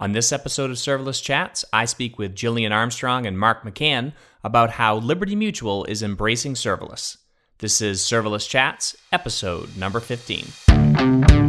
On this episode of Serverless Chats, I speak with Gillian Armstrong and Mark McCann about how Liberty Mutual is embracing serverless. This is Serverless Chats, episode number 15.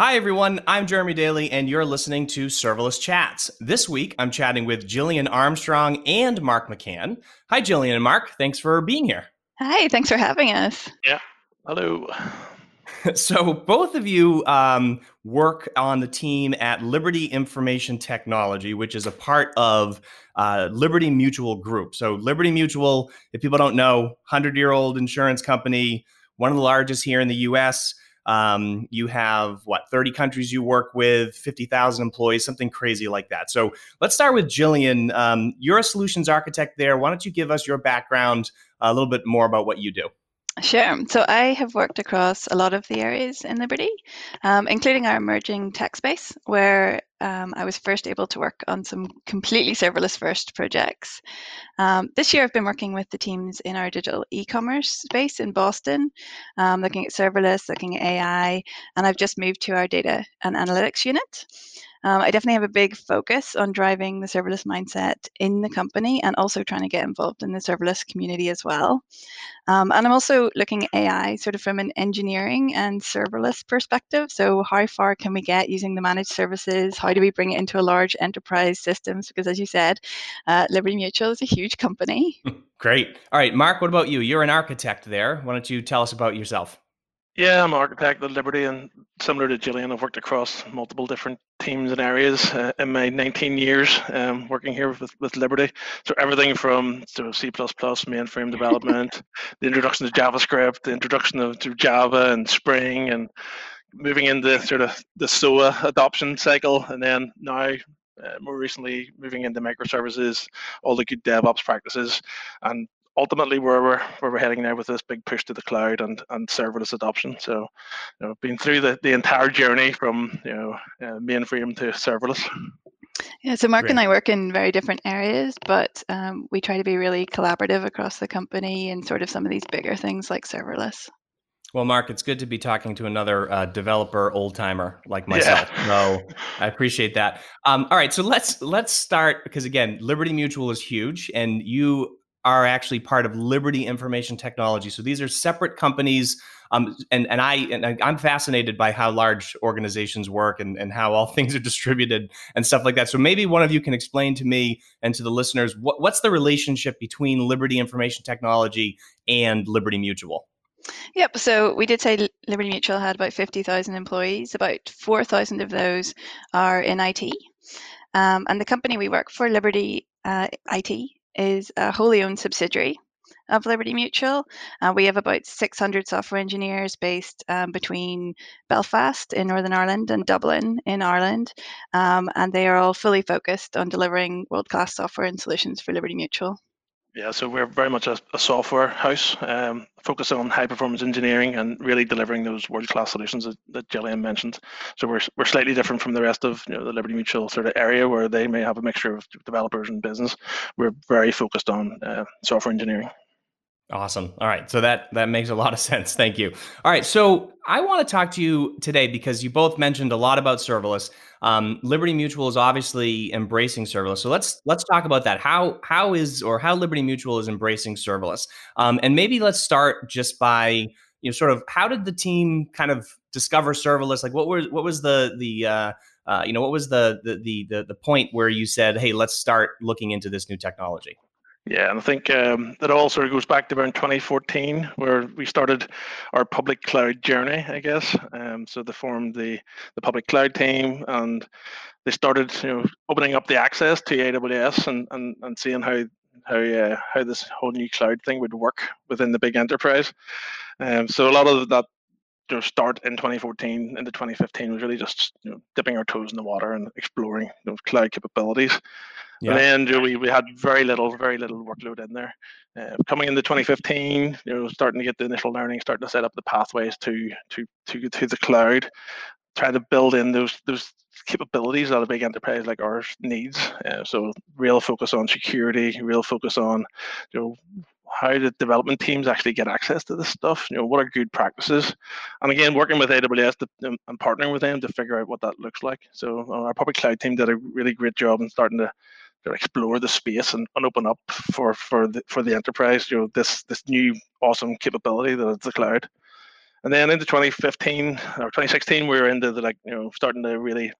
Hi, everyone. I'm Jeremy Daly, and you're listening to Serverless Chats. This week, I'm chatting with Gillian Armstrong and Mark McCann. Hi, Gillian and Mark. Thanks for being here. Hi, thanks for having us. Yeah. Hello. so, both of you um, work on the team at Liberty Information Technology, which is a part of uh, Liberty Mutual Group. So, Liberty Mutual, if people don't know, 100 year old insurance company, one of the largest here in the US. Um, you have what 30 countries you work with, 50,000 employees, something crazy like that. So let's start with Gillian. Um, you're a solutions architect there. Why don't you give us your background, a little bit more about what you do? Sure. So I have worked across a lot of the areas in Liberty, um, including our emerging tech space, where um, I was first able to work on some completely serverless first projects. Um, this year, I've been working with the teams in our digital e commerce space in Boston, um, looking at serverless, looking at AI, and I've just moved to our data and analytics unit. Um, I definitely have a big focus on driving the serverless mindset in the company and also trying to get involved in the serverless community as well. Um, and I'm also looking at AI sort of from an engineering and serverless perspective. So, how far can we get using the managed services? How do we bring it into a large enterprise systems? Because, as you said, uh, Liberty Mutual is a huge company. Great. All right, Mark, what about you? You're an architect there. Why don't you tell us about yourself? Yeah, I'm an architect at Liberty, and similar to Gillian, I've worked across multiple different teams and areas uh, in my 19 years um, working here with, with Liberty. So everything from sort of C++, mainframe development, the introduction to JavaScript, the introduction of to Java and Spring, and moving into sort of the SOA adoption cycle, and then now uh, more recently moving into microservices, all the good DevOps practices, and ultimately where we're where we're heading now with this big push to the cloud and and serverless adoption. So, you know, been through the, the entire journey from you know uh, mainframe to serverless. Yeah, so Mark Great. and I work in very different areas, but um, we try to be really collaborative across the company and sort of some of these bigger things like serverless. Well, Mark, it's good to be talking to another uh, developer old timer like myself. Yeah. So I appreciate that. Um, all right, so let's let's start because again, Liberty Mutual is huge, and you are actually part of Liberty Information Technology. So these are separate companies. Um, and and I and I'm fascinated by how large organizations work and, and how all things are distributed and stuff like that. So maybe one of you can explain to me and to the listeners what, what's the relationship between Liberty Information Technology and Liberty Mutual. Yep. So we did say Liberty Mutual had about 50,000 employees. About 4,000 of those are in IT. Um, and the company we work for, Liberty uh, IT, is a wholly owned subsidiary of Liberty Mutual. Uh, we have about 600 software engineers based um, between Belfast in Northern Ireland and Dublin in Ireland, um, and they are all fully focused on delivering world class software and solutions for Liberty Mutual. Yeah, so we're very much a, a software house, um, focused on high performance engineering and really delivering those world class solutions that, that Gillian mentioned. So we're, we're slightly different from the rest of you know, the Liberty Mutual sort of area where they may have a mixture of developers and business. We're very focused on uh, software engineering. Awesome. All right. So that that makes a lot of sense. Thank you. All right. So I want to talk to you today because you both mentioned a lot about serverless. Um, Liberty Mutual is obviously embracing serverless. So let's let's talk about that. How how is or how Liberty Mutual is embracing serverless? Um, and maybe let's start just by you know sort of how did the team kind of discover serverless? Like what was what was the the uh, uh, you know what was the, the the the point where you said, hey, let's start looking into this new technology? Yeah, and I think um, that all sort of goes back to around 2014, where we started our public cloud journey, I guess. Um, so they formed the the public cloud team, and they started, you know, opening up the access to AWS and and, and seeing how how uh, how this whole new cloud thing would work within the big enterprise. Um, so a lot of that you know, start in 2014 into 2015 was really just you know, dipping our toes in the water and exploring those cloud capabilities. Yeah. And then we, we had very little, very little workload in there. Uh, coming into 2015, you know, starting to get the initial learning, starting to set up the pathways to to to to the cloud, trying to build in those those capabilities that a big enterprise like ours needs. Uh, so real focus on security, real focus on you know how the development teams actually get access to this stuff. You know what are good practices, and again working with AWS to, um, and partnering with them to figure out what that looks like. So uh, our public cloud team did a really great job in starting to to explore the space and, and open up for for the for the enterprise. You know this this new awesome capability that is the cloud. And then into 2015 or 2016, we were into the like you know starting to really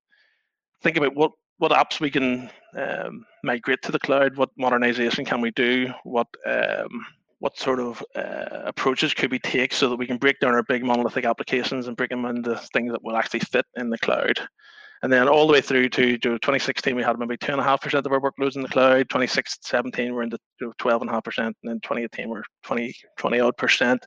think about what what apps we can um, migrate to the cloud, what modernization can we do, what um, what sort of uh, approaches could we take so that we can break down our big monolithic applications and break them into things that will actually fit in the cloud. And then all the way through to, to 2016, we had maybe two and a half percent of our workloads in the cloud. 2017, we're into 12 and then 2018, we're 20, 20 odd percent,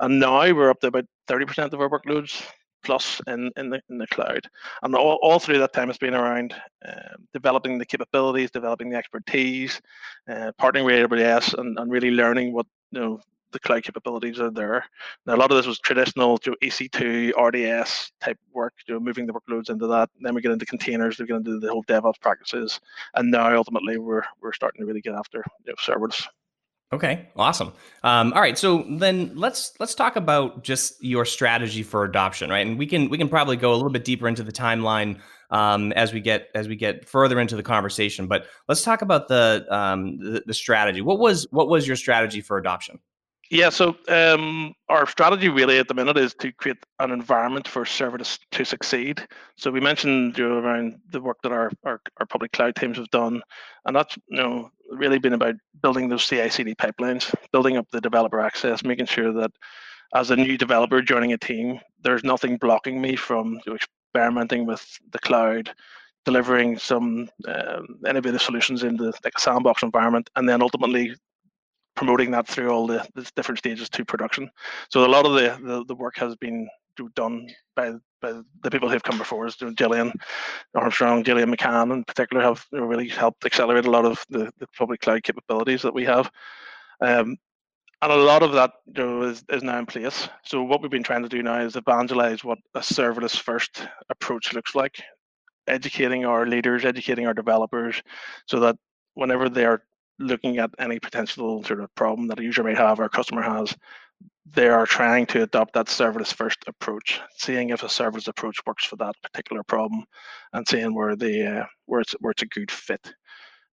and now we're up to about 30 percent of our workloads plus in, in the in the cloud. And all, all through that time, it's been around uh, developing the capabilities, developing the expertise, uh, partnering with AWS, and, and really learning what you know the cloud capabilities are there. Now, a lot of this was traditional you know, EC2, RDS type work, you know, moving the workloads into that. And Then we get into containers, we get into the whole DevOps practices, and now ultimately we're we're starting to really get after you know. Okay, awesome. Um, all right, so then let's let's talk about just your strategy for adoption, right? And we can we can probably go a little bit deeper into the timeline um, as we get as we get further into the conversation. But let's talk about the, um, the the strategy. What was what was your strategy for adoption? Yeah, so um, our strategy really at the minute is to create an environment for serverless to succeed. So we mentioned you know, around the work that our, our, our public cloud teams have done, and that's you know really been about building those CI/CD pipelines, building up the developer access, making sure that as a new developer joining a team, there's nothing blocking me from experimenting with the cloud, delivering some um, innovative solutions into like a sandbox environment, and then ultimately promoting that through all the, the different stages to production. So a lot of the, the, the work has been done by by the people who've come before us. Gillian Armstrong, Gillian McCann in particular have really helped accelerate a lot of the, the public cloud capabilities that we have. Um, and a lot of that you know, is, is now in place. So what we've been trying to do now is evangelize what a serverless first approach looks like, educating our leaders, educating our developers, so that whenever they are looking at any potential sort of problem that a user may have or a customer has, they are trying to adopt that serverless first approach, seeing if a serverless approach works for that particular problem, and seeing where the uh, where it's where it's a good fit.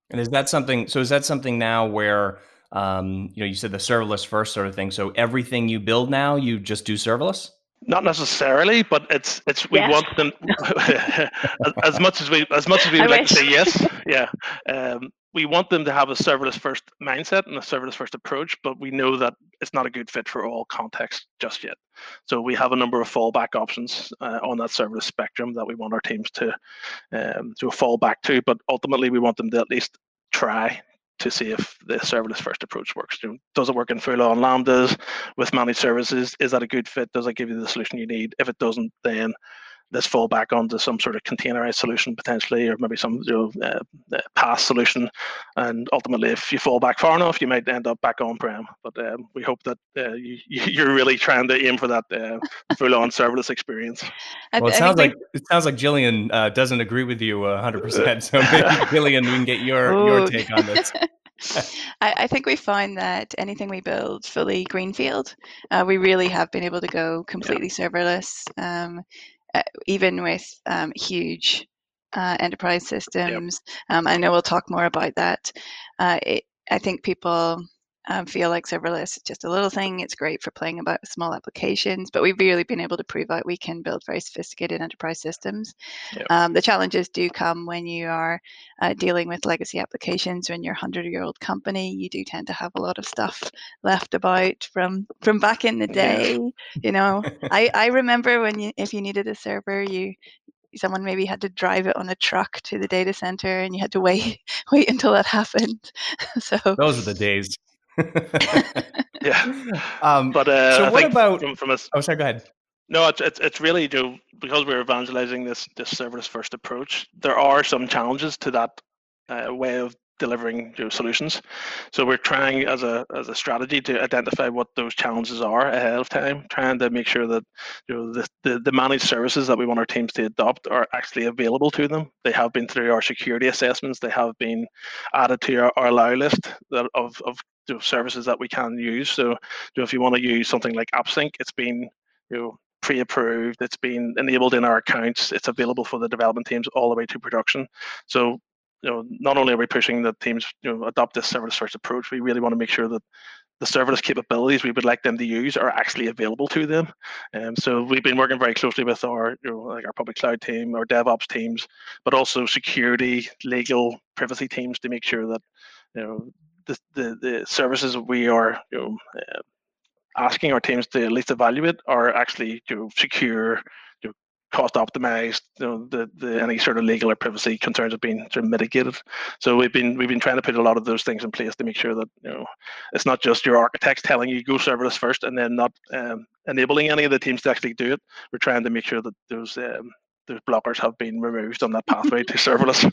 And is that something? So is that something now where um, you know you said the serverless first sort of thing? So everything you build now, you just do serverless? Not necessarily, but it's it's we yes. want them as, as, much as we as much as we would I like wish. to say yes, yeah. Um, we want them to have a serverless first mindset and a serverless first approach, but we know that it's not a good fit for all contexts just yet. So we have a number of fallback options uh, on that serverless spectrum that we want our teams to um, to fall back to. But ultimately, we want them to at least try to see if the serverless first approach works. Does it work in full on lambdas with managed services? Is that a good fit? Does it give you the solution you need? If it doesn't, then let's fall back onto some sort of containerized solution potentially, or maybe some you know, uh, uh, PaaS solution. And ultimately, if you fall back far enough, you might end up back on prem. But um, we hope that uh, you, you're really trying to aim for that uh, full-on serverless experience. Well, it sounds like it sounds like Gillian uh, doesn't agree with you 100. percent So maybe Gillian, we can get your Ooh. your take on this. I, I, think we find that anything we build fully greenfield, uh, we really have been able to go completely yeah. serverless. Um, uh, even with um, huge uh, enterprise systems. Yep. Um, I know we'll talk more about that. Uh, it, I think people um, feel like serverless is just a little thing. It's great for playing about small applications, but we've really been able to prove out we can build very sophisticated enterprise systems. Yep. Um, the challenges do come when you are uh, dealing with legacy applications. When you're a hundred-year-old company, you do tend to have a lot of stuff left about from from back in the day. Yeah. You know, I I remember when you if you needed a server, you someone maybe had to drive it on a truck to the data center and you had to wait wait until that happened so those are the days yeah. Um, but uh, so I what about from, from a, oh sorry go ahead no it's, it's, it's really you know, because we're evangelizing this this serverless first approach there are some challenges to that uh, way of delivering you know, solutions. So we're trying as a as a strategy to identify what those challenges are ahead of time, trying to make sure that you know the, the, the managed services that we want our teams to adopt are actually available to them. They have been through our security assessments. They have been added to our, our allow list of of you know, services that we can use. So you know, if you want to use something like AppSync, it's been you know pre-approved. It's been enabled in our accounts. It's available for the development teams all the way to production. So you know, not only are we pushing the teams, you know, adopt this serverless first approach, we really want to make sure that the serverless capabilities we would like them to use are actually available to them. And um, so we've been working very closely with our, you know, like our public cloud team, our DevOps teams, but also security, legal, privacy teams to make sure that, you know, the the, the services we are, you know, uh, asking our teams to at least evaluate are actually, you know, secure, cost optimized, you know, the, the any sort of legal or privacy concerns have been sort of mitigated. So we've been we've been trying to put a lot of those things in place to make sure that you know it's not just your architects telling you go serverless first and then not um, enabling any of the teams to actually do it. We're trying to make sure that those um, those blockers have been removed on that pathway to serverless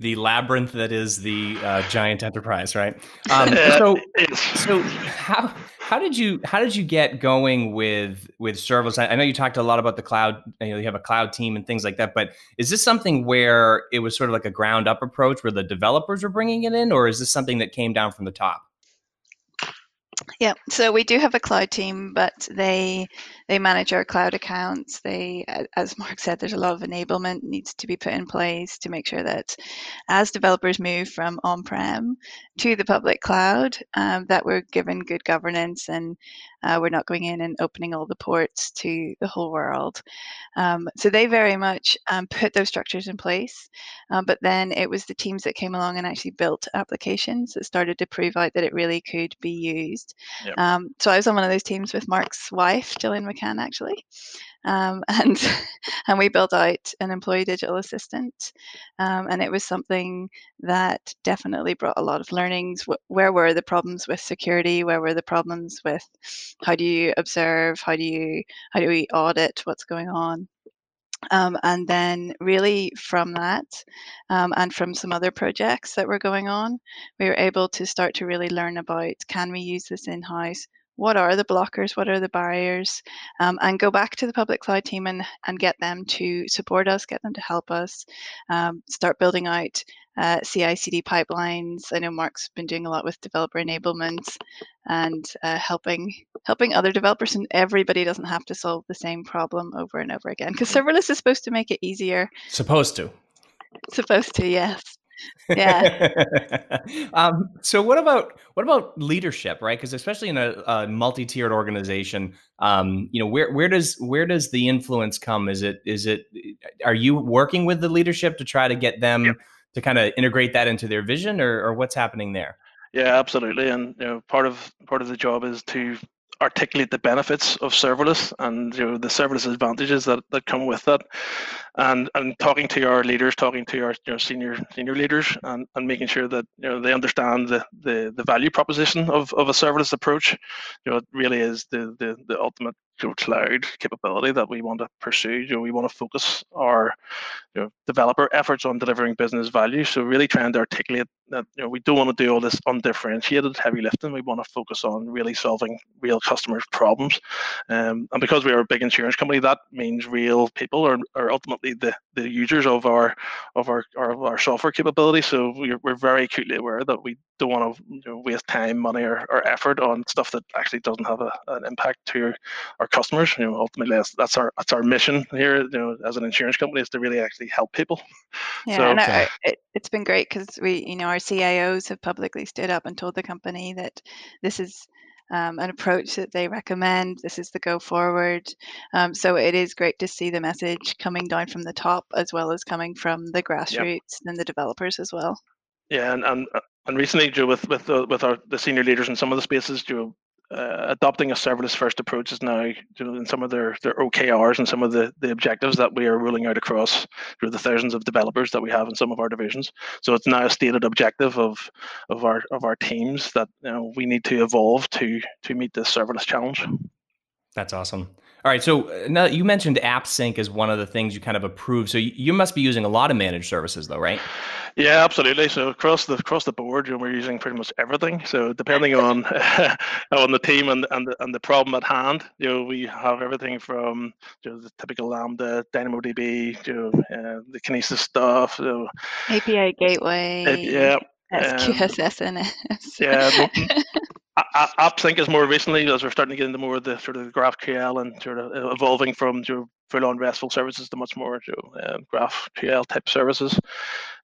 the labyrinth that is the uh, giant enterprise, right? Um, so, so how how did you how did you get going with with serverless? I, I, know you talked a lot about the cloud. You know, you have a cloud team and things like that. But is this something where it was sort of like a ground up approach, where the developers were bringing it in, or is this something that came down from the top? Yeah, so we do have a cloud team, but they they manage our cloud accounts. They, as Mark said, there's a lot of enablement needs to be put in place to make sure that as developers move from on-prem to the public cloud, um, that we're given good governance and uh, we're not going in and opening all the ports to the whole world. Um, so they very much um, put those structures in place. Um, but then it was the teams that came along and actually built applications that started to prove out that it really could be used. Yep. Um, so I was on one of those teams with Mark's wife, Gillian McCann, actually. Um, and and we built out an employee digital assistant, um, and it was something that definitely brought a lot of learnings. Where were the problems with security? Where were the problems with how do you observe? How do you how do we audit what's going on? Um, and then, really, from that um, and from some other projects that were going on, we were able to start to really learn about can we use this in house? What are the blockers, what are the barriers, um, and go back to the public cloud team and, and get them to support us, get them to help us, um, start building out uh, CI CD pipelines. I know Mark's been doing a lot with developer enablement and uh, helping helping other developers, and everybody doesn't have to solve the same problem over and over again because serverless is supposed to make it easier. Supposed to. Supposed to, yes yeah. um, so what about what about leadership, right? Because especially in a, a, multi-tiered organization, um, you know, where where does where does the influence come? Is it is it are you working with the leadership to try to get them yep. to kind of integrate that into their vision, or, or what's happening there? Yeah, absolutely. And you know, part of part of the job is to articulate the benefits of serverless and you know the serverless advantages that, that come with that and and talking to our leaders talking to our you know, senior senior leaders and, and making sure that you know they understand the, the, the value proposition of, of a serverless approach you know it really is the the, the ultimate cloud capability that we want to pursue. You know, we want to focus our you know, developer efforts on delivering business value. So really trying to articulate that you know we don't want to do all this undifferentiated heavy lifting. We want to focus on really solving real customers' problems. Um, and because we are a big insurance company, that means real people are, are ultimately the, the users of our of our, our, our software capability. So we're, we're very acutely aware that we don't want to you know, waste time, money, or, or effort on stuff that actually doesn't have a, an impact to our customers. You know, ultimately that's, that's our that's our mission here. You know, as an insurance company, is to really actually help people. Yeah, so, and I, it, it's been great because we, you know, our CIOs have publicly stood up and told the company that this is um, an approach that they recommend. This is the go forward. Um, so it is great to see the message coming down from the top as well as coming from the grassroots yep. and the developers as well. Yeah, and and, and recently, Joe, with with the, with our the senior leaders in some of the spaces, Joe, uh, adopting a serverless first approach is now in some of their, their OKRs and some of the, the objectives that we are rolling out across through the thousands of developers that we have in some of our divisions. So it's now a stated objective of of our of our teams that you know, we need to evolve to to meet this serverless challenge. That's awesome. All right. So uh, now you mentioned AppSync as one of the things you kind of approve. So you must be using a lot of managed services, though, right? Yeah, absolutely. So across the across the board, you know, we're using pretty much everything. So depending on on the team and and the, and the problem at hand, you know, we have everything from you know, the typical Lambda, DynamoDB, you know, uh, the Kinesis stuff. So, API gateway. Uh, yeah. SQSSNS. Um, yeah. AppSync is more recently as we're starting to get into more of the sort of the GraphQL and sort of uh, evolving from your full-on RESTful services to much more you know, um, GraphQL type services.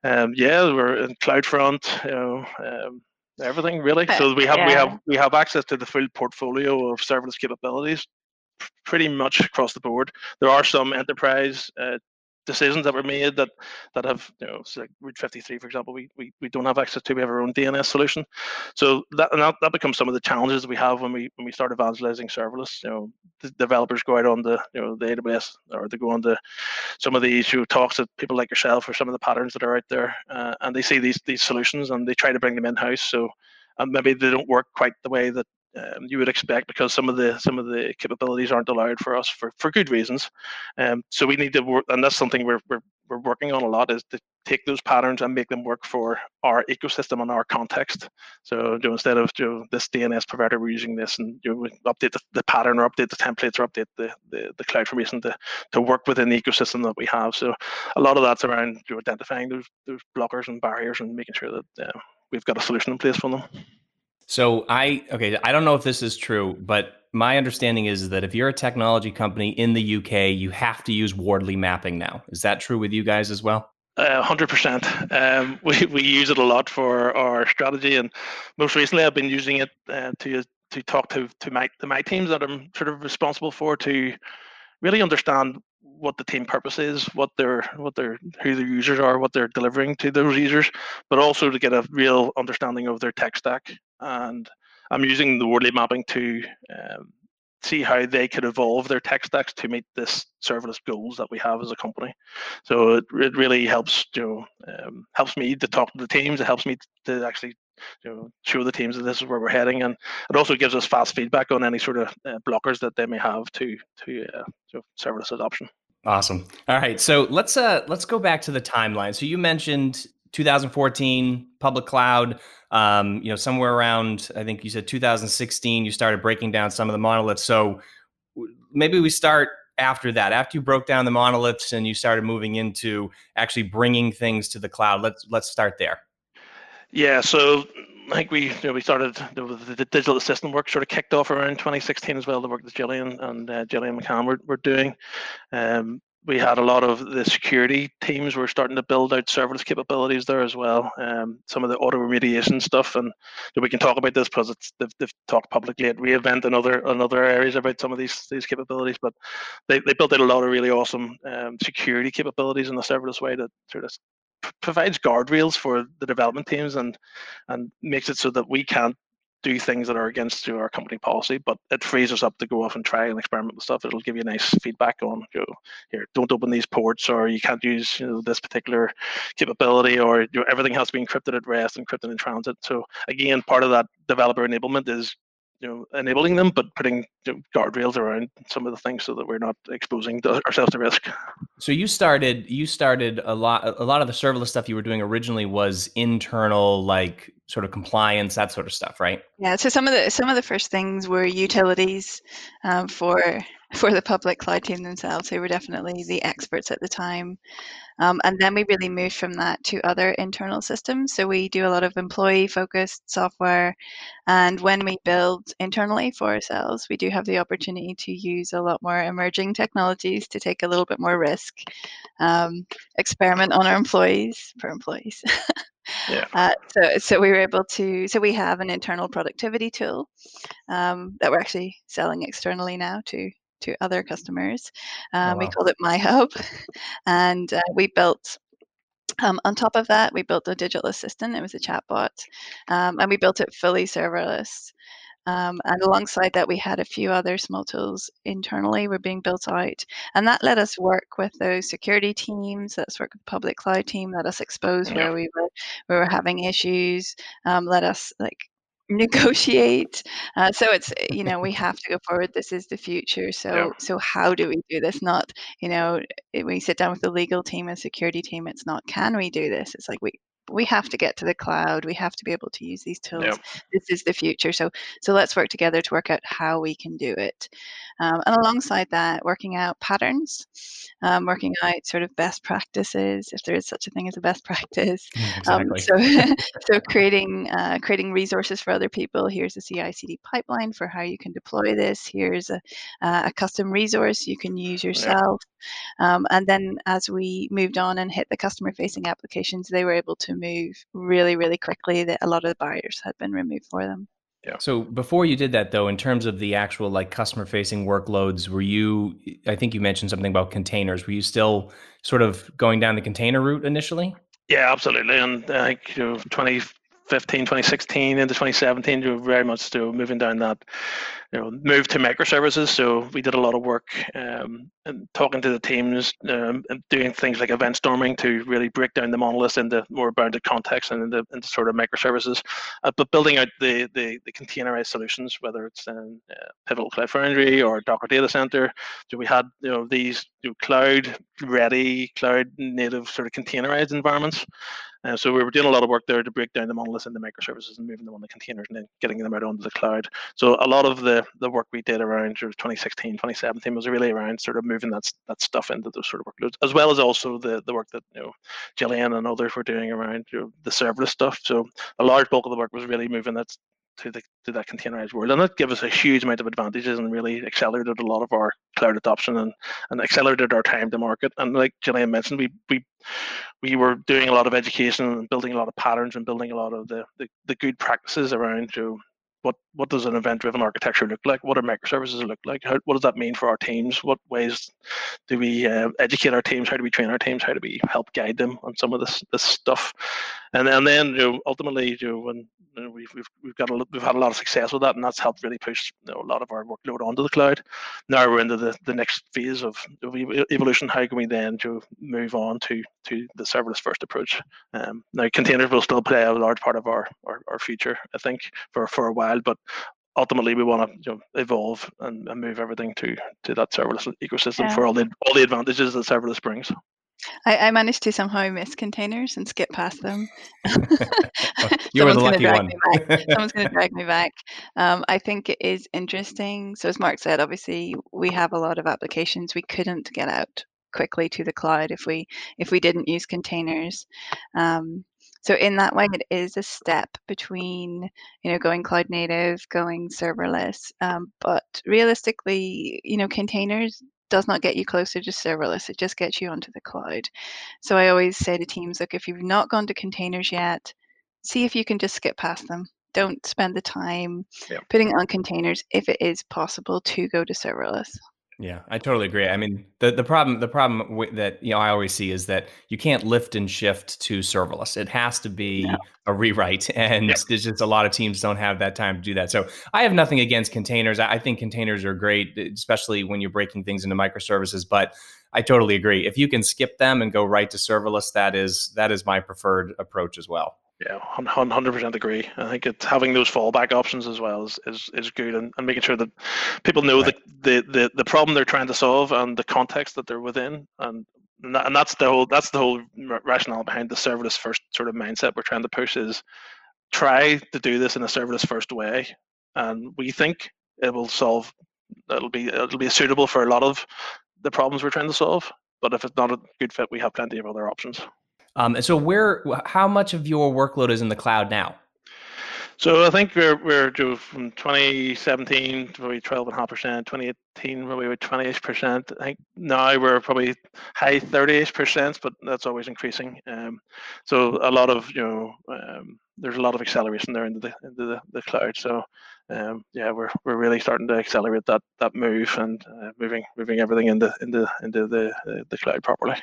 Um, yeah, we're in CloudFront, you know, um, everything really. So we have yeah. we have we have access to the full portfolio of serverless capabilities pretty much across the board. There are some enterprise uh, decisions that were made that that have you know like Route 53 for example we, we we don't have access to we have our own DNS solution. So that and that, that becomes some of the challenges we have when we when we start evangelizing serverless you know the developers go out on the you know the AWS or they go on to some of these who talks to people like yourself or some of the patterns that are out there uh, and they see these these solutions and they try to bring them in house so and maybe they don't work quite the way that um, you would expect because some of the some of the capabilities aren't allowed for us for, for good reasons. Um, so we need to work, and that's something we're, we're we're working on a lot is to take those patterns and make them work for our ecosystem and our context. So you know, instead of you know, this DNS provider, we're using this and you know, update the, the, pattern or update the templates or update the, the, the CloudFormation to, to work within the ecosystem that we have. So a lot of that's around you know, identifying those those blockers and barriers and making sure that uh, we've got a solution in place for them. So I okay, I don't know if this is true, but my understanding is that if you're a technology company in the UK, you have to use Wardley mapping now. Is that true with you guys as well? Uh, hundred percent. Um, we we use it a lot for our strategy, and most recently, I've been using it uh, to to talk to to my to my teams that I'm sort of responsible for to really understand what the team purpose is, what their what their who their users are, what they're delivering to those users, but also to get a real understanding of their tech stack. And I'm using the Wardley mapping to um, see how they could evolve their tech stacks to meet this serverless goals that we have as a company. So it, it really helps you know um, helps me to talk to the teams. It helps me to actually you know show the teams that this is where we're heading, and it also gives us fast feedback on any sort of uh, blockers that they may have to to uh, to serverless adoption. Awesome. All right, so let's uh let's go back to the timeline. So you mentioned 2014 public cloud. Um, you know, somewhere around I think you said 2016, you started breaking down some of the monoliths. So maybe we start after that after you broke down the monoliths and you started moving into actually bringing things to the cloud let's let's start there yeah so I think we you know, we started the, the, digital assistant work sort of kicked off around 2016 as well. The work that Gillian and uh, Gillian McCann were, were doing. Um, we had a lot of the security teams were starting to build out serverless capabilities there as well. Um, some of the auto remediation stuff, and we can talk about this because they've, they've talked publicly at re:Invent and other and other areas about some of these these capabilities. But they, they built out a lot of really awesome um, security capabilities in the serverless way that sort of provides guardrails for the development teams and and makes it so that we can't do things that are against our company policy, but it frees us up to go off and try and experiment with stuff. It'll give you nice feedback on, you know, here, don't open these ports, or you can't use you know, this particular capability, or you know, everything has to be encrypted at rest, encrypted in transit. So again, part of that developer enablement is you know enabling them but putting you know, guardrails around some of the things so that we're not exposing ourselves to risk. So you started you started a lot a lot of the serverless stuff you were doing originally was internal like sort of compliance that sort of stuff right? Yeah so some of the some of the first things were utilities um, for for the public cloud team themselves they were definitely the experts at the time um, and then we really moved from that to other internal systems. So we do a lot of employee focused software. And when we build internally for ourselves, we do have the opportunity to use a lot more emerging technologies to take a little bit more risk, um, experiment on our employees for employees. yeah. Uh, so, so we were able to. So we have an internal productivity tool um, that we're actually selling externally now to to other customers. Oh, um, oh, wow. We called it My Hub, and uh, we built. Um, on top of that, we built a digital assistant. It was a chatbot, um, and we built it fully serverless. Um, and alongside that, we had a few other small tools internally were being built out, and that let us work with those security teams. Let us work with the public cloud team. Let us expose yeah. where we were we were having issues. Um, let us like negotiate. Uh, so it's you know we have to go forward. This is the future. So yeah. so how do we do this? Not you know we sit down with the legal team and security team. It's not can we do this? It's like we we have to get to the cloud we have to be able to use these tools yep. this is the future so so let's work together to work out how we can do it um, and alongside that working out patterns um, working out sort of best practices if there is such a thing as a best practice um, exactly. so so creating uh, creating resources for other people here's a ci cd pipeline for how you can deploy this here's a, uh, a custom resource you can use yourself yep. Um, and then as we moved on and hit the customer facing applications they were able to move really, really quickly that a lot of the barriers had been removed for them. Yeah. So before you did that though, in terms of the actual like customer facing workloads, were you I think you mentioned something about containers. Were you still sort of going down the container route initially? Yeah, absolutely. And I think you know 20 2015, 2016 into 2017, you were very much still moving down that, you know, move to microservices. So we did a lot of work um, and talking to the teams um, and doing things like event storming to really break down the monolith into more bounded context and into, into sort of microservices. Uh, but building out the, the, the containerized solutions, whether it's in uh, Pivotal Cloud Foundry or Docker Data Center, so we had you know these you know, cloud ready, cloud native sort of containerized environments. Uh, so we were doing a lot of work there to break down the monoliths into microservices and moving them on the containers and then getting them out onto the cloud. So a lot of the the work we did around sort of 2016, 2017 was really around sort of moving that that stuff into those sort of workloads, as well as also the the work that you know Gillian and others were doing around you know, the serverless stuff. So a large bulk of the work was really moving that to the to that containerized world, and that gave us a huge amount of advantages and really accelerated a lot of our cloud adoption and, and accelerated our time to market. And like Gillian mentioned, we we we were doing a lot of education and building a lot of patterns and building a lot of the the, the good practices around you what what does an event-driven architecture look like? What are microservices look like? How, what does that mean for our teams? What ways do we uh, educate our teams? How do we train our teams? How do we help guide them on some of this this stuff? And, and then you know, ultimately, you know, when you know, we've, we've, we've got a, we've had a lot of success with that, and that's helped really push you know, a lot of our workload onto the cloud. Now we're into the, the next phase of, of evolution. How can we then to move on to to the serverless first approach? Um, now containers will still play a large part of our, our, our future, I think, for for a while, but ultimately we want to you know, evolve and, and, move everything to to that serverless ecosystem yeah. for all the all the advantages that serverless brings. I, I, managed to somehow miss containers and skip past them. you were the lucky one. Someone's going to drag me back. Um, I think it is interesting. So, as Mark said, obviously we have a lot of applications we couldn't get out quickly to the cloud if we if we didn't use containers. Um, so in that way, it is a step between you know going cloud native, going serverless. Um, but realistically, you know, containers does not get you closer to serverless. It just gets you onto the cloud. So I always say to teams, look, if you've not gone to containers yet, see if you can just skip past them. Don't spend the time yeah. putting on containers if it is possible to go to serverless. Yeah, I totally agree. I mean, the the problem the problem that you know I always see is that you can't lift and shift to serverless. It has to be no. a rewrite, and there's just a lot of teams don't have that time to do that. So I have nothing against containers. I think containers are great, especially when you're breaking things into microservices. But I totally agree. If you can skip them and go right to serverless, that is that is my preferred approach as well. Yeah, hundred percent agree. I think it's having those fallback options as well is is, is good, and, and making sure that people know right. the, the the the problem they're trying to solve and the context that they're within, and and that's the whole that's the whole rationale behind the serverless first sort of mindset we're trying to push is try to do this in a serverless first way, and we think it will solve. It'll be it'll be suitable for a lot of the problems we're trying to solve. But if it's not a good fit, we have plenty of other options. Um, and so where, how much of your workload is in the cloud now? So I think we're we're from 2017 probably 12 and a half percent. 2018 probably were 28 percent. I think now we're probably high 38 percent, but that's always increasing. Um, so a lot of you know um, there's a lot of acceleration there into the into the, the cloud. So um, yeah, we're we're really starting to accelerate that that move and uh, moving moving everything into into into the the cloud properly.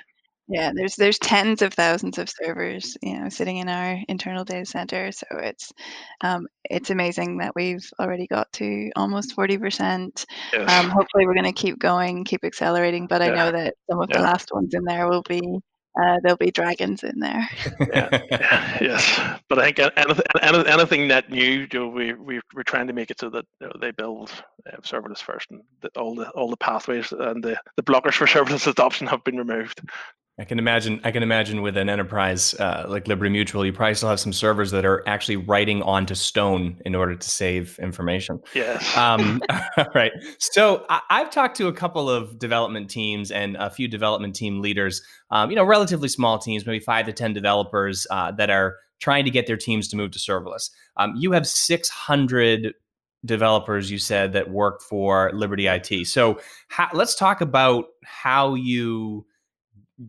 Yeah, there's there's tens of thousands of servers, you know, sitting in our internal data center. So it's um, it's amazing that we've already got to almost forty percent. Yes. Um, hopefully, we're going to keep going, keep accelerating. But I know that some of yeah. the last ones in there will be uh, there'll be dragons in there. yeah, yes, but I think anything, anything net new, you know, we, we we're trying to make it so that you know, they build uh, serverless first, and all the all the pathways and the, the blockers for serverless adoption have been removed. I can imagine. I can imagine with an enterprise uh, like Liberty Mutual, you probably still have some servers that are actually writing onto stone in order to save information. Yes. Um, right. So I, have talked to a couple of development teams and a few development team leaders. Um, you know, relatively small teams, maybe five to ten developers uh, that are trying to get their teams to move to serverless. Um, you have six hundred developers you said that work for Liberty IT. So how, let's talk about how you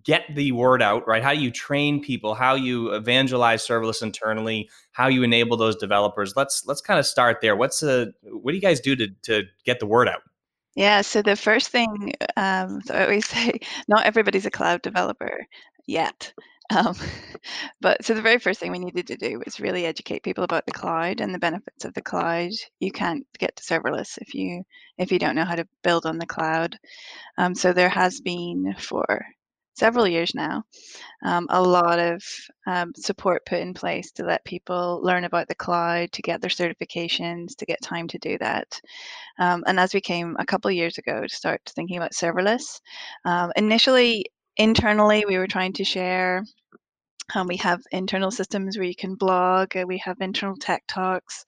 get the word out, right? How do you train people, how you evangelize serverless internally, how you enable those developers. Let's let's kind of start there. What's a what do you guys do to to get the word out? Yeah, so the first thing um, so I always say, not everybody's a cloud developer yet. Um, but so the very first thing we needed to do was really educate people about the cloud and the benefits of the cloud. You can't get to serverless if you if you don't know how to build on the cloud. Um, so there has been for several years now, um, a lot of um, support put in place to let people learn about the cloud, to get their certifications, to get time to do that. Um, and as we came a couple years ago to start thinking about serverless, um, initially internally we were trying to share um, we have internal systems where you can blog. Uh, we have internal tech talks.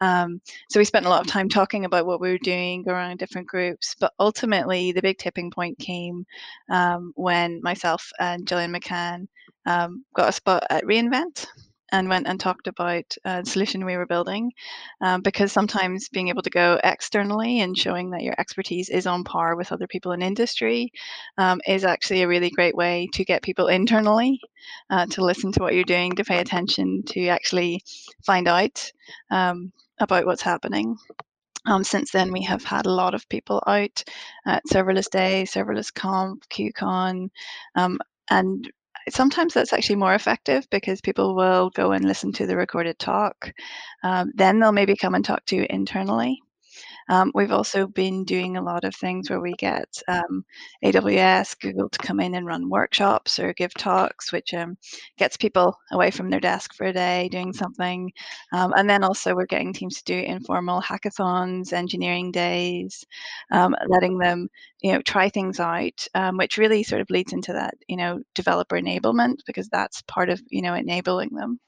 Um, so we spent a lot of time talking about what we were doing around different groups. But ultimately, the big tipping point came um, when myself and Gillian McCann um, got a spot at re:Invent and went and talked about the solution we were building um, because sometimes being able to go externally and showing that your expertise is on par with other people in industry um, is actually a really great way to get people internally uh, to listen to what you're doing to pay attention to actually find out um, about what's happening. Um, since then, we have had a lot of people out at Serverless Day, Serverless Conf, QCon, um, and sometimes that's actually more effective because people will go and listen to the recorded talk. Um, then they'll maybe come and talk to you internally. Um, we've also been doing a lot of things where we get um, AWS, Google to come in and run workshops or give talks, which um, gets people away from their desk for a day doing something. Um, and then also we're getting teams to do informal hackathons, engineering days, um, letting them you know try things out, um, which really sort of leads into that you know developer enablement because that's part of you know enabling them.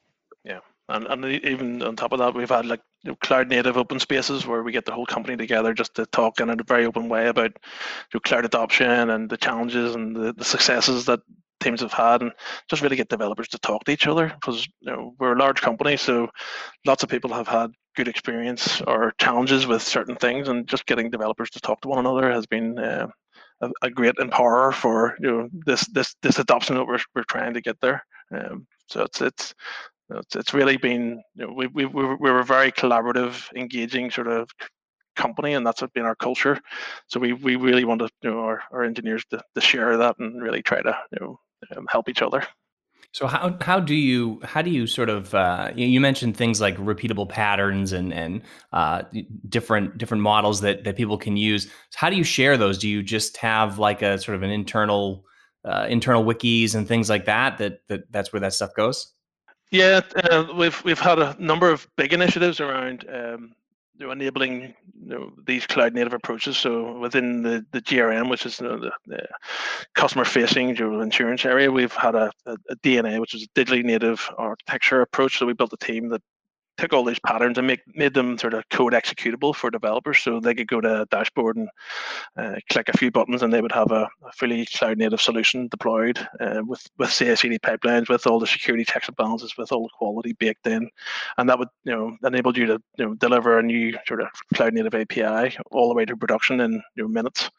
Yeah and, and even on top of that we've had like cloud native open spaces where we get the whole company together just to talk in a very open way about you know, cloud adoption and the challenges and the, the successes that teams have had and just really get developers to talk to each other because you know we're a large company so lots of people have had good experience or challenges with certain things and just getting developers to talk to one another has been uh, a, a, great empower for you know this this this adoption that we're, we're trying to get there. Um, so it's it's it's, it's really been you know, we, we, we were a very collaborative engaging sort of company and that's been our culture so we, we really want to you know our, our engineers to, to share that and really try to you know um, help each other so how how do you how do you sort of uh, you mentioned things like repeatable patterns and and uh, different different models that that people can use. So how do you share those? Do you just have like a sort of an internal uh, internal wikis and things like that that that that's where that stuff goes? Yeah, uh, we've we've had a number of big initiatives around um, you know, enabling you know, these cloud native approaches. So within the, the GRM, which is you know, the, the, customer facing general insurance area, we've had a, a, a, DNA, which is a digitally native architecture approach. So we built a team that took all these patterns and make made them sort of code executable for developers. So they could go to a dashboard and uh, click a few buttons and they would have a, a fully cloud native solution deployed uh, with with CI/CD pipelines with all the security checks and balances with all the quality baked in. And that would you know enable you to you know deliver a new sort of cloud native API all the way to production in you know, minutes.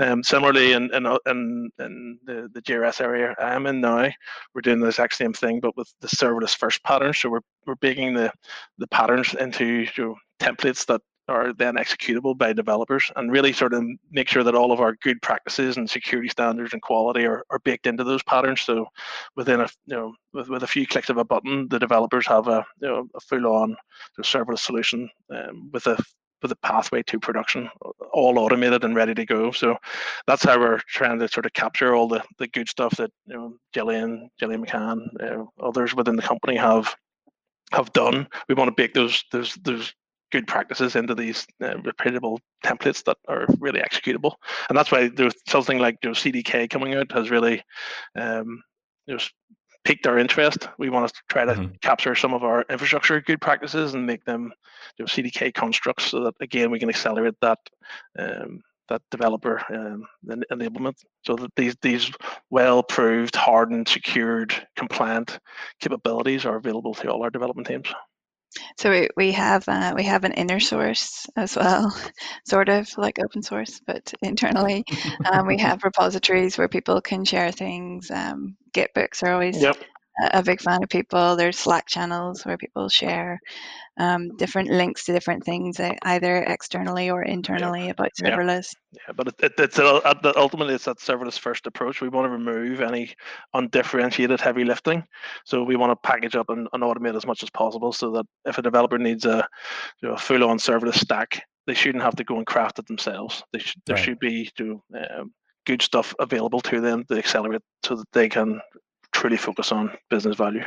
Um, similarly in in, in, in the, the GRS area I'm in now we're doing the exact same thing but with the serverless first pattern. So we're we're baking the the patterns into you know, templates that are then executable by developers and really sort of make sure that all of our good practices and security standards and quality are, are baked into those patterns so within a you know with, with a few clicks of a button the developers have a you know a full on serverless solution um, with a with a pathway to production, all automated and ready to go. So that's how we're trying to sort of capture all the, the good stuff that you know Gillian, Gillian McCann, uh, others within the company have have done. We want to bake those those those good practices into these uh, repeatable templates that are really executable. And that's why there's something like you know, CDK coming out has really um, just piqued our interest. We want to try to mm-hmm. capture some of our infrastructure good practices and make them you know, CDK constructs so that again we can accelerate that um, that developer um, enablement. So that these these well proved hardened secured compliant capabilities are available to all our development teams. So we, we have uh, we have an inner source as well, sort of like open source, but internally. Um, we have repositories where people can share things. Um, Git books are always yep a big fan of people. There's Slack channels where people share um, different links to different things, uh, either externally or internally yeah. about serverless. Yeah, yeah but it, it, it's a, ultimately it's that serverless first approach. We want to remove any undifferentiated heavy lifting. So we want to package up and, and automate as much as possible, so that if a developer needs a, you know, a full-on serverless stack, they shouldn't have to go and craft it themselves. They should, there right. should be to, um, good stuff available to them to accelerate so that they can truly focus on business value.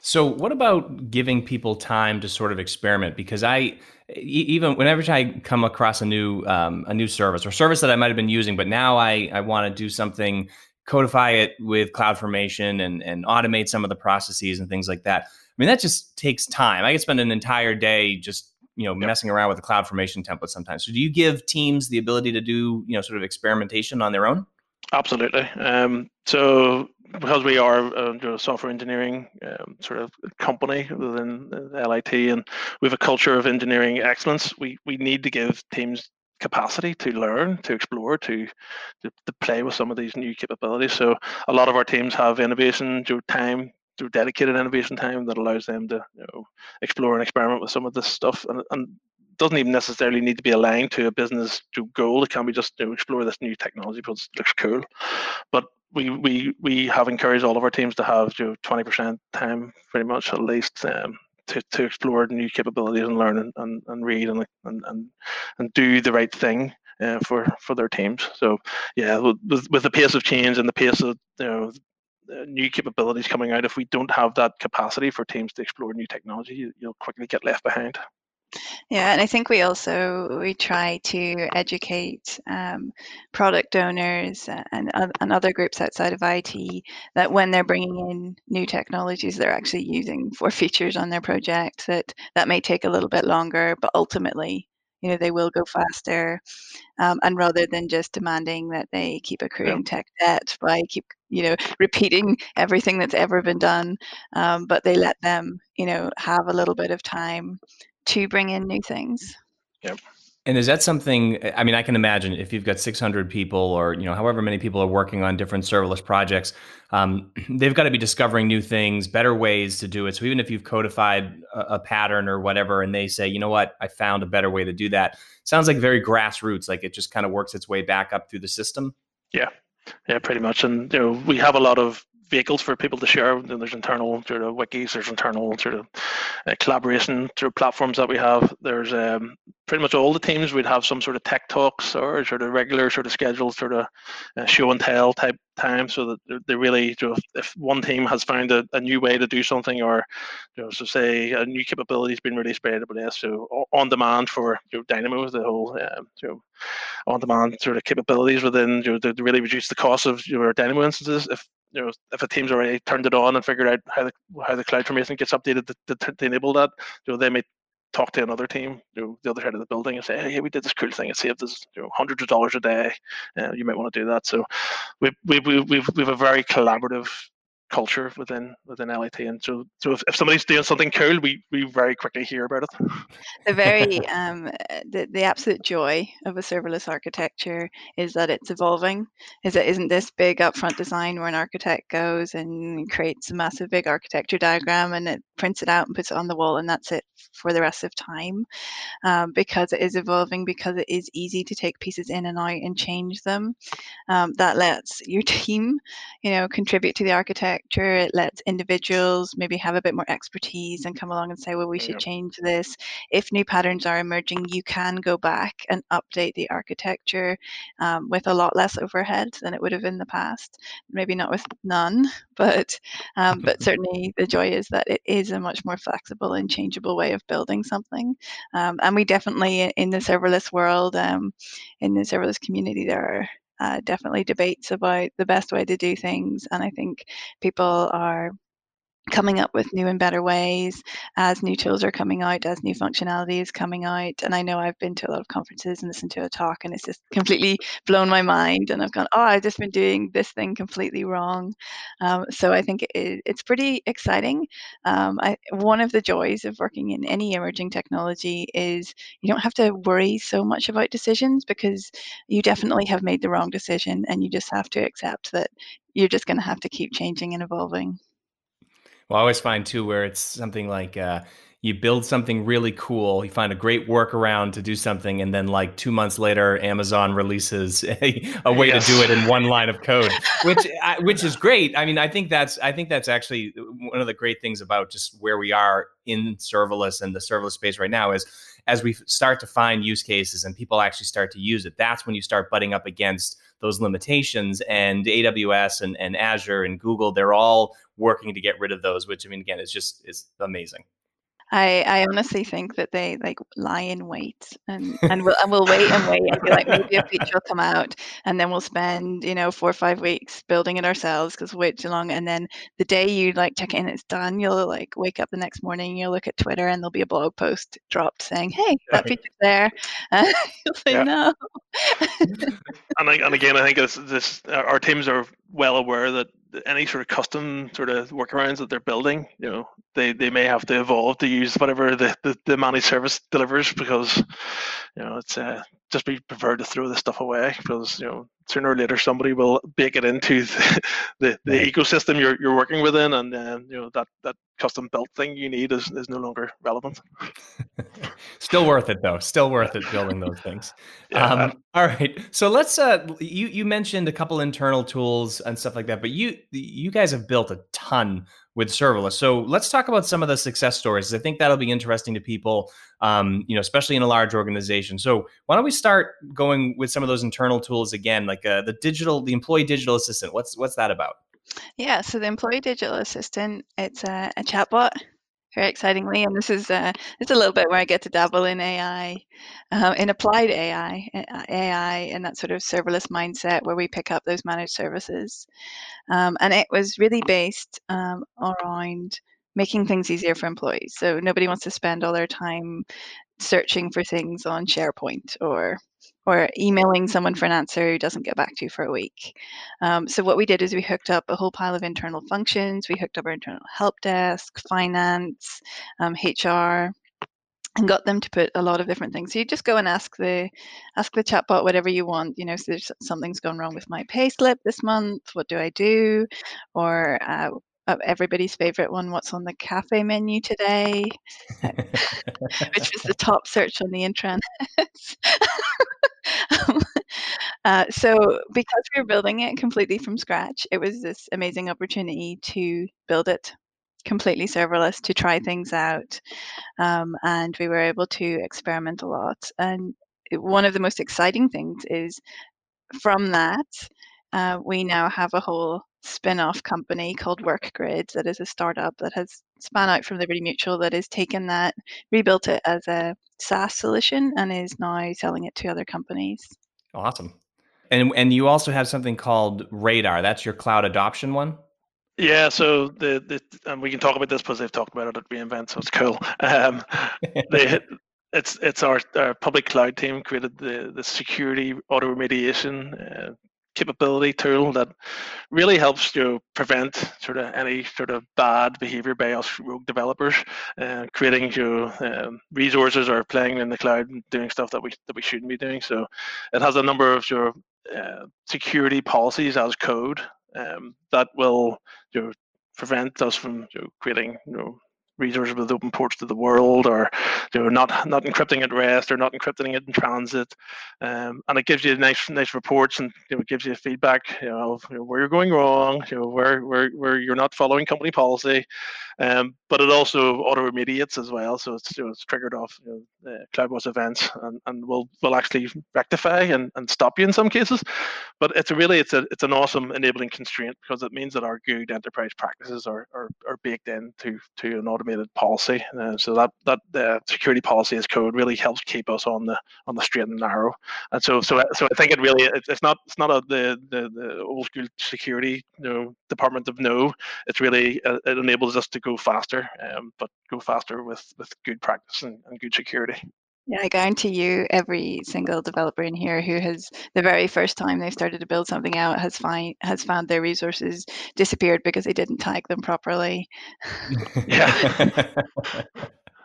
So, what about giving people time to sort of experiment? Because I, even whenever I come across a new um, a new service or service that I might have been using, but now I I want to do something, codify it with CloudFormation and and automate some of the processes and things like that. I mean, that just takes time. I could spend an entire day just you know yep. messing around with the CloudFormation template sometimes. So, do you give teams the ability to do you know sort of experimentation on their own? Absolutely. Um, so because we are a uh, software engineering um, sort of company within LIT, and we have a culture of engineering excellence, we we need to give teams capacity to learn, to explore, to, to, to play with some of these new capabilities. So a lot of our teams have innovation time through dedicated innovation time that allows them to you know, explore and experiment with some of this stuff and, and doesn't even necessarily need to be aligned to a business goal. It can be just to explore this new technology because it looks cool. But we we we have encouraged all of our teams to have you know, 20% time, pretty much at least, um, to, to explore new capabilities and learn and, and, and read and, and and and do the right thing uh, for for their teams. So yeah, with with the pace of change and the pace of you know new capabilities coming out, if we don't have that capacity for teams to explore new technology, you, will quickly get left behind. Yeah, and I think we also we try to educate um, product owners and and other groups outside of IT that when they're bringing in new technologies, they're actually using for features on their project that that may take a little bit longer, but ultimately, you know, they will go faster. Um, and rather than just demanding that they keep accruing yeah. tech debt by keep you know repeating everything that's ever been done, um, but they let them you know have a little bit of time to bring in new things. Yep. And is that something? I mean, I can imagine if you've got 600 people, or you know, however many people are working on different serverless projects, um, they've got to be discovering new things, better ways to do it. So even if you've codified a, a, pattern or whatever, and they say, you know what, I found a better way to do that, sounds like very grassroots. Like it just kind of works its way back up through the system. Yeah, yeah, pretty much. And you know, we have a lot of vehicles for people to share. There's internal sort of wikis, there's internal sort of uh, collaboration through platforms that we have. There's um, pretty much all the teams we'd have some sort of tech talks or sort of regular sort of scheduled sort of uh, show and tell type time so that they really you know, if one team has found a, a, new way to do something or you know so say a new capability has been released by AWS so on demand for you know, Dynamo the whole um, you know on demand sort of capabilities within you know, to really reduce the cost of your Dynamo instances if you know if a team's already turned it on and figured out how the how the CloudFormation gets updated to, to, to enable that, you know, they may talk to another team, you know, the other side of the building, and say, "Hey, we did this cool thing. It saved us, you know, hundreds of dollars a day. Uh, you might want to do that." So, we we we we've we've a very collaborative culture within within LIT. And so, so if, if somebody's doing something cool, we we very quickly hear about it. The very um, the the absolute joy of a serverless architecture is that it's evolving. Is it isn't this big upfront design where an architect goes and creates a massive big architecture diagram and it prints it out and puts it on the wall, and that's it for the rest of time. Um, because it is evolving, because it is easy to take pieces in and out and change them. Um, that lets your team, you know, contribute to the architecture. It lets individuals maybe have a bit more expertise and come along and say, well, we should change this. If new patterns are emerging, you can go back and update the architecture um, with a lot less overhead than it would have in the past. Maybe not with none, but um, but certainly the joy is that it is a much more flexible and changeable way of building something. Um, and we definitely in the serverless world, um, in the serverless community, there are uh, definitely debates about the best way to do things, and I think people are coming up with new and better ways as new tools are coming out, as new functionality is coming out. And I know I've been to a lot of conferences and listened to a talk, and it's just completely blown my mind. And I've gone, oh, I've just been doing this thing completely wrong. Um, so I think it, it's pretty exciting. Um, I, one of the joys of working in any emerging technology is you don't have to worry so much about decisions because you definitely have made the wrong decision, and you just have to accept that you're just going to have to keep changing and evolving. Well, I always find too where it's something like uh, you build something really cool, you find a great workaround to do something, and then like two months later, Amazon releases a, a way yes. to do it in one line of code, which which is great. I mean, I think that's I think that's actually one of the great things about just where we are in serverless and the serverless space right now is as we start to find use cases and people actually start to use it, that's when you start butting up against those limitations. And AWS and, and Azure and Google, they're all working to get rid of those, which I mean, again, is just is amazing. I, I honestly think that they like lie in wait and and we'll and we'll wait and wait and be like maybe a feature will come out and then we'll spend you know four or five weeks building it ourselves because we wait too long and then the day you like check in it's done you'll like wake up the next morning you'll look at Twitter and there'll be a blog post dropped saying hey that feature's there. And you'll say yeah. no. And, I, and again I think this, this our teams are well aware that any sort of custom sort of workarounds that they're building, you know, they, they may have to evolve to use whatever the, the, the managed service delivers because, you know, it's uh, just be prepared to throw this stuff away because, you know, sooner or later somebody will bake it into the, the, the right. ecosystem you're, you're working within and then, you know, that, that custom built thing you need is, is no longer relevant. Still worth it though. Still worth it building those things. Yeah. Um, all right. So let's uh you you mentioned a couple internal tools and stuff like that, but you you guys have built a ton with serverless. So let's talk about some of the success stories. I think that'll be interesting to people, um, you know, especially in a large organization. So why don't we start going with some of those internal tools again, like uh, the digital, the employee digital assistant. What's what's that about? Yeah, so the employee digital assistant, it's a, a chatbot very excitingly. And this is uh, it's a little bit where I get to dabble in AI, uh, in applied AI, AI, and that sort of serverless mindset where we pick up those managed services. Um, and it was really based um, around making things easier for employees. So nobody wants to spend all their time searching for things on SharePoint or or emailing someone for an answer who doesn't get back to you for a week. Um, so what we did is we hooked up a whole pile of internal functions. We hooked up our internal help desk, finance, um, HR, and got them to put a lot of different things. So you just go and ask the ask the chatbot whatever you want. You know, so there's something's gone wrong with my payslip this month. What do I do? Or uh, uh, everybody's favorite one, what's on the cafe menu today, which was the top search on the intranet. uh, so, because we were building it completely from scratch, it was this amazing opportunity to build it completely serverless to try things out. Um, and we were able to experiment a lot. And one of the most exciting things is from that, uh, we now have a whole spin-off company called WorkGrid that is a startup that has spun out from Liberty Mutual that has taken that, rebuilt it as a SaaS solution, and is now selling it to other companies. Awesome. And and you also have something called Radar. That's your cloud adoption one. Yeah, so the, the and we can talk about this because they've talked about it at re:Invent, so it's cool. Um, they, it's it's our, our public cloud team created the the security auto remediation uh, capability tool that really helps you prevent sort of any sort of bad behavior by us rogue developers, uh, creating you um, resources or playing in the cloud and doing stuff that we that we shouldn't be doing. So it has a number of your uh, security policies as code um, that will you know, prevent us from know, creating you know, resources with open ports to the world, or you know, not not encrypting at rest, or not encrypting it in transit, um, and it gives you nice nice reports and you know, it gives you feedback, you know, of, you know, where you're going wrong, you know, where where where you're not following company policy, um, but it also auto remediates as well, so it's you know, it's triggered off you know, uh, CloudWatch events and, and will will actually rectify and, and stop you in some cases. But it's really it's a it's an awesome enabling constraint because it means that our good enterprise practices are are, are baked into to an automated policy. Uh, so that that uh, security policy as code really helps keep us on the on the straight and narrow. And so so so I think it really it's, it's not it's not a, the, the the old school security you know department of no. It's really uh, it enables us to go faster, um, but go faster with with good practice and, and good security. Yeah, I guarantee you, every single developer in here who has the very first time they started to build something out has find has found their resources disappeared because they didn't tag them properly. Yeah.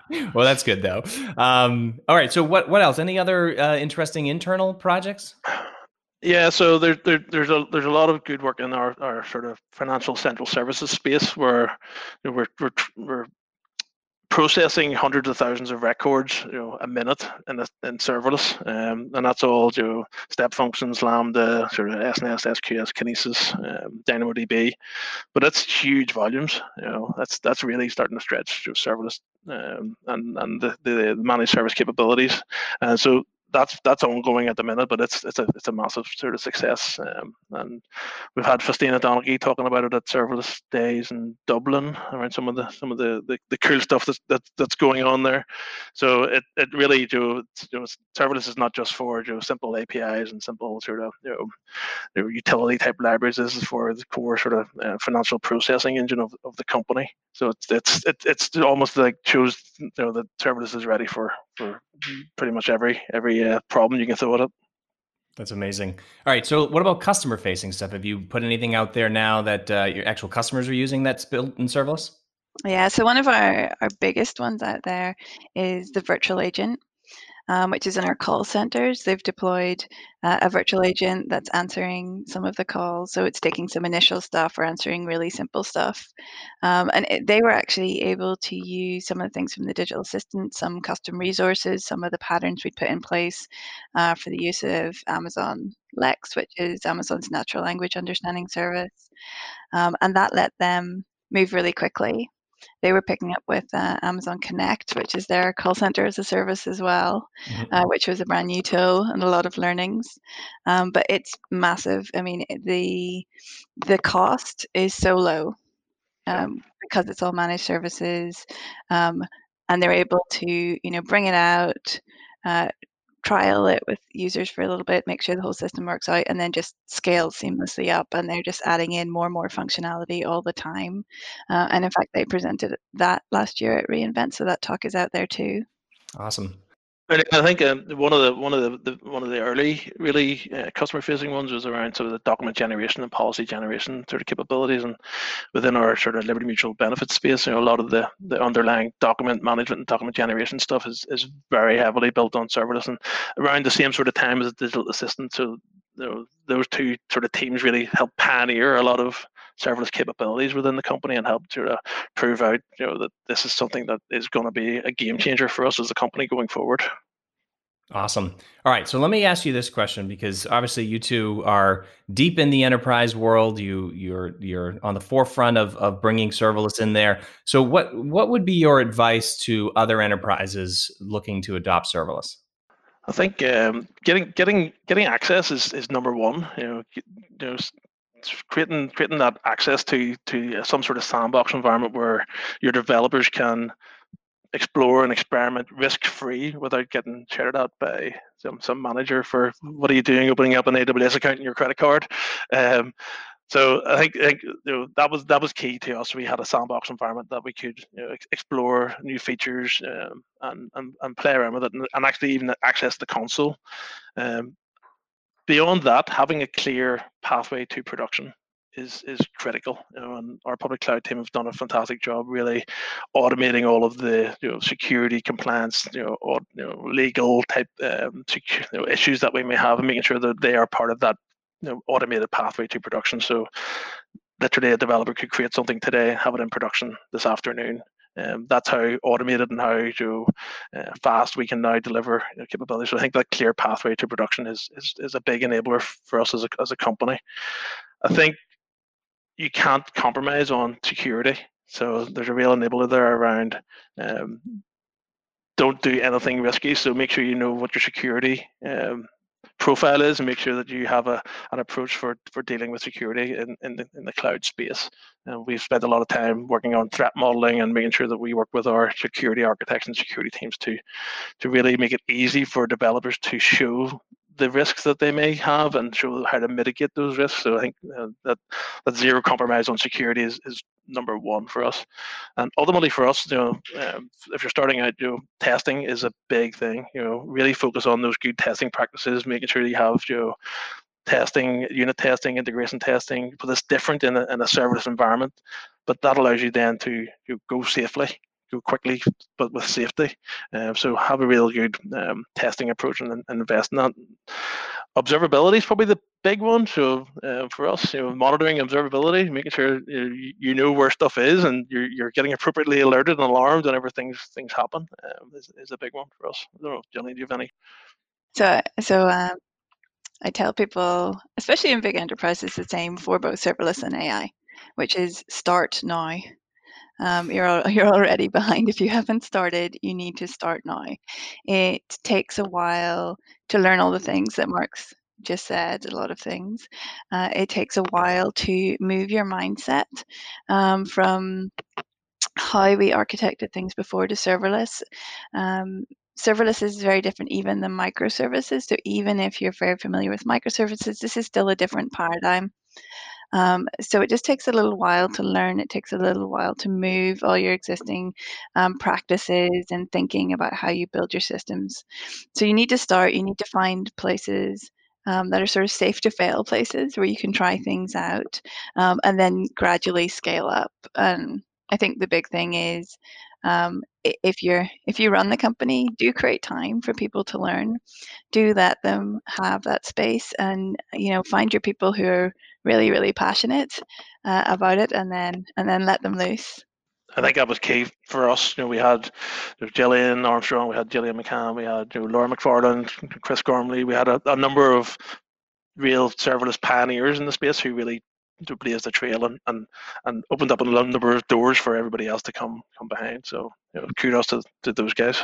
well, that's good though. Um, all right. So, what what else? Any other uh, interesting internal projects? Yeah, so there, there, there's a there's a lot of good work in our, our sort of financial central services space where you know, we're, we're we're processing hundreds of thousands of records, you know, a minute in a, in serverless, um, and that's all you know, step functions, Lambda, sort of SNS, SQS, Kinesis, um, DynamoDB, but that's huge volumes. You know, that's that's really starting to stretch to serverless um, and and the, the managed service capabilities. And so that's that's ongoing at the minute, but it's it's a it's a massive sort of success. Um, and we've had Faustina Donaghy talking about it at serverless days in Dublin around some of the some of the, the, the cool stuff that's that, that's going on there. So it, it really you know, serverless is not just for know, simple APIs and simple sort of you know, utility type libraries. This is for the core sort of uh, financial processing engine of, of the company. So it's it's it, it's almost like shows you know that serverless is ready for for pretty much every every uh, problem you can throw at it. That's amazing. All right. So, what about customer facing stuff? Have you put anything out there now that uh, your actual customers are using that's built in serverless? Yeah. So, one of our, our biggest ones out there is the virtual agent um, which is in our call centers. They've deployed uh, a virtual agent that's answering some of the calls. So it's taking some initial stuff or answering really simple stuff. Um, and it, they were actually able to use some of the things from the digital assistant, some custom resources, some of the patterns we'd put in place uh, for the use of Amazon Lex, which is Amazon's natural language understanding service. Um, and that let them move really quickly they were picking up with uh, Amazon Connect, which is their call center as a service as well, mm-hmm. uh, which was a brand new tool and a lot of learnings. Um, but it's massive. I mean, the the cost is so low um, because it's all managed services, um, and they're able to you know bring it out. Uh, trial it with users for a little bit, make sure the whole system works out, and then just scale seamlessly up. And they're just adding in more and more functionality all the time. Uh, and in fact, they presented that last year at re:Invent, so that talk is out there too. Awesome. I think um, one of the one of the, the, one of the early really uh, customer facing ones was around sort of the document generation and policy generation sort of capabilities, and within our sort of Liberty Mutual benefit space, you know, a lot of the, the underlying document management and document generation stuff is, is very heavily built on serverless, and around the same sort of time as digital assistant. So you know, those two sort of teams really helped pioneer a lot of serverless capabilities within the company and help to uh, prove out you know that this is something that is going to be a game changer for us as a company going forward. Awesome. All right, so let me ask you this question because obviously you two are deep in the enterprise world. You you're you're on the forefront of of bringing serverless in there. So what what would be your advice to other enterprises looking to adopt serverless? I think um, getting getting getting access is, is number one. You know, you know, creating creating that access to to some sort of sandbox environment where your developers can explore and experiment risk free without getting shouted at by some some manager for what are you doing opening up an AWS account in your credit card. Um, so I think, I think you know, that was that was key to us. We had a sandbox environment that we could you know, explore new features um, and, and and play around with it, and, and actually even access the console. Um, beyond that, having a clear pathway to production is is critical. You know, and our public cloud team have done a fantastic job really automating all of the you know security compliance, you know, or, you know legal type um, you know, issues that we may have, and making sure that they are part of that you know, automated pathway to production. So literally, a developer could create something today, have it in production this afternoon, Um, that's how automated and how uh, fast we can now deliver you know, capabilities. So I think that clear pathway to production is is, is a big enabler for us as a as a company. I think you can't compromise on security. So there's a real enabler there around um, don't do anything risky. So make sure you know what your security um, profile is and make sure that you have a, an approach for, for dealing with security in, in, the, in the cloud space. And we've spent a lot of time working on threat modeling and making sure that we work with our security architects and security teams to, to really make it easy for developers to show the risks that they may have and show how to mitigate those risks. So I think uh, that that zero compromise on security is, is number one for us. And ultimately for us, you know, um, if you're starting out, you know, testing is a big thing. You know, really focus on those good testing practices, making sure you have you know testing, unit testing, integration testing, but it's different in a, in a serverless environment. But that allows you then to you go safely go quickly, but with safety. Um, so have a real good um, testing approach and, and, invest in that. Observability is probably the big one. So uh, for us, you know, monitoring observability, making sure you, you know where stuff is and you're, you're getting appropriately alerted and alarmed whenever things things happen um, is, is a big one for us. I don't know, Jenny, do you have any? So so. Um, I tell people, especially in big enterprises, the same for both serverless and AI, which is start now um, you're you're already behind if you haven't started. You need to start now. It takes a while to learn all the things that Mark's just said. A lot of things. Uh, it takes a while to move your mindset um, from how we architected things before to serverless. Um, serverless is very different even than microservices. So even if you're very familiar with microservices, this is still a different paradigm. Um, so it just takes a little while to learn. It takes a little while to move all your existing um, practices and thinking about how you build your systems. So you need to start, you need to find places um, that are sort of safe to fail places where you can try things out um, and then gradually scale up. And I think the big thing is um, if you're if you run the company, do create time for people to learn. Do let them have that space, and you know find your people who are really really passionate uh, about it and then and then let them loose I think that was key for us. You know, we had there Gillian Armstrong, we had Gillian McCann, we had you know, Laura McFarland, Chris Gormley. We had a, a, number of real serverless pioneers in the space who really blazed the trail and, and, and opened up a number of doors for everybody else to come come behind. So you know, kudos to, to those guys.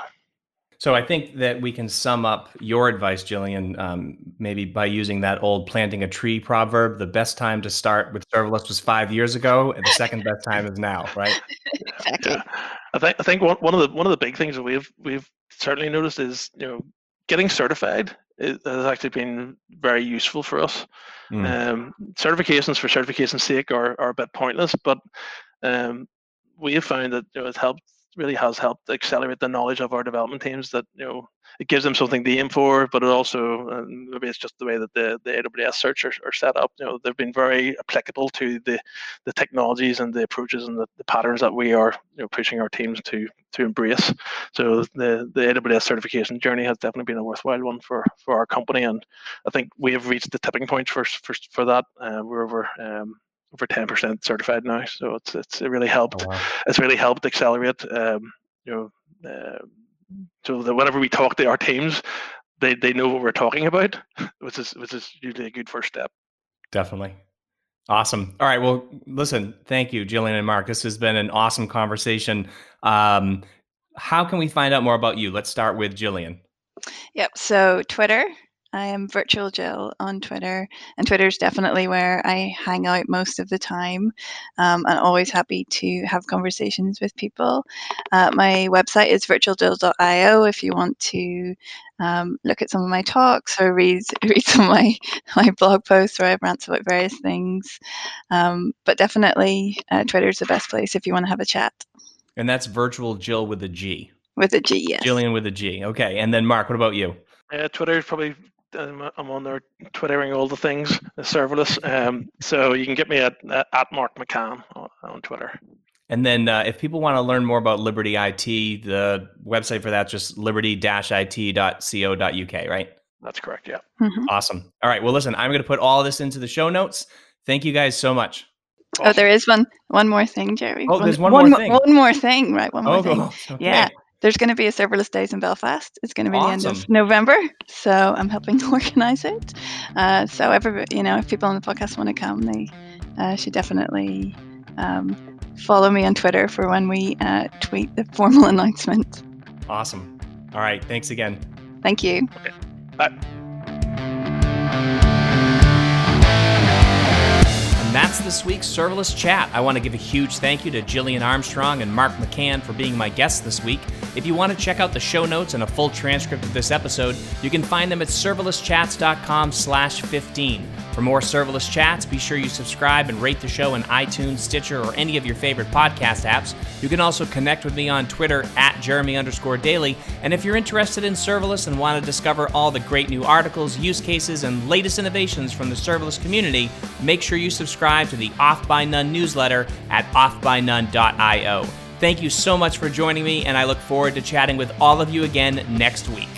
So I think that we can sum up your advice, Gillian, um, maybe by using that old planting a tree proverb. The best time to start with serverless was five years ago, and the second best time is now, right? exactly. Yeah. I think I think one, one of the one of the big things that we've we've certainly noticed is you know getting certified has actually been very useful for us. Mm. Um, certifications for certification's sake are, are a bit pointless, but um, we have found that you know, it's helped really has helped accelerate the knowledge of our development teams that you know it gives them something to aim for but it also maybe it's just the way that the, the aws certs are, are set up. You know they've been very applicable to the the technologies and the approaches and the, the patterns that we are you know pushing our teams to to embrace. So the the aws certification journey has definitely been a worthwhile one for for our company and i think we have reached the tipping point for for, for that. Uh, we're over um, over 10% certified now. So it's it's it really helped. Oh, wow. It's really helped accelerate. Um, you know, uh, so that whenever we talk to our teams, they they know what we're talking about, which is which is usually a good first step. Definitely. Awesome. All right. Well, listen, thank you, Gillian and Mark. This has been an awesome conversation. Um, how can we find out more about you? Let's start with Gillian. Yep. So Twitter, I am Virtual Gill on Twitter, and Twitter is definitely where I hang out most of the time. Um, and always happy to have conversations with people. Uh, my website is virtualgill.io if you want to um, look at some of my talks or read read some of my, my blog posts where I rant about various things. Um, but definitely, uh, Twitter is the best place if you want to have a chat. And that's Virtual Gill with a G. With a G, yes. Gillian with a G. Okay. And then Mark, what about you? Uh, Twitter is probably um, I'm on there twittering all the things serverless. Um, so you can get me at at Mark McCann on, on Twitter. And then uh, if people want to learn more about Liberty IT, the website for that's just liberty-it.co.uk, right? That's correct. Yeah. Mm-hmm. Awesome. All right. Well, listen, I'm going to put all this into the show notes. Thank you guys so much. Oh, there is one one more thing, Jerry. Oh, one, there's one, one more thing. One more thing, right? One more oh, thing. okay. Yeah. There's going to be a serverless days in Belfast. It's going to be Awesome. the end of November, so I'm helping to organise it. Uh, so everybody, you know, if people on the podcast want to come, they uh, should definitely um, follow me on Twitter for when we uh, tweet the formal announcement. Awesome. All right. Thanks again. Thank you. Bye. And that's this week's Serverless Chat. I want to give a huge thank you to Gillian Armstrong and Mark McCann for being my guests this week. If you want to check out the show notes and a full transcript of this episode, you can find them at serverlesschats.com slash 15. For more serverless chats, be sure you subscribe and rate the show in iTunes, Stitcher, or any of your favorite podcast apps. You can also connect with me on Twitter at Jeremy underscore Daly. And if you're interested in serverless and want to discover all the great new articles, use cases, and latest innovations from the serverless community, make sure you subscribe to the Off by None newsletter at offbynone.io. Thank you so much for joining me, and I look forward to chatting with all of you again next week.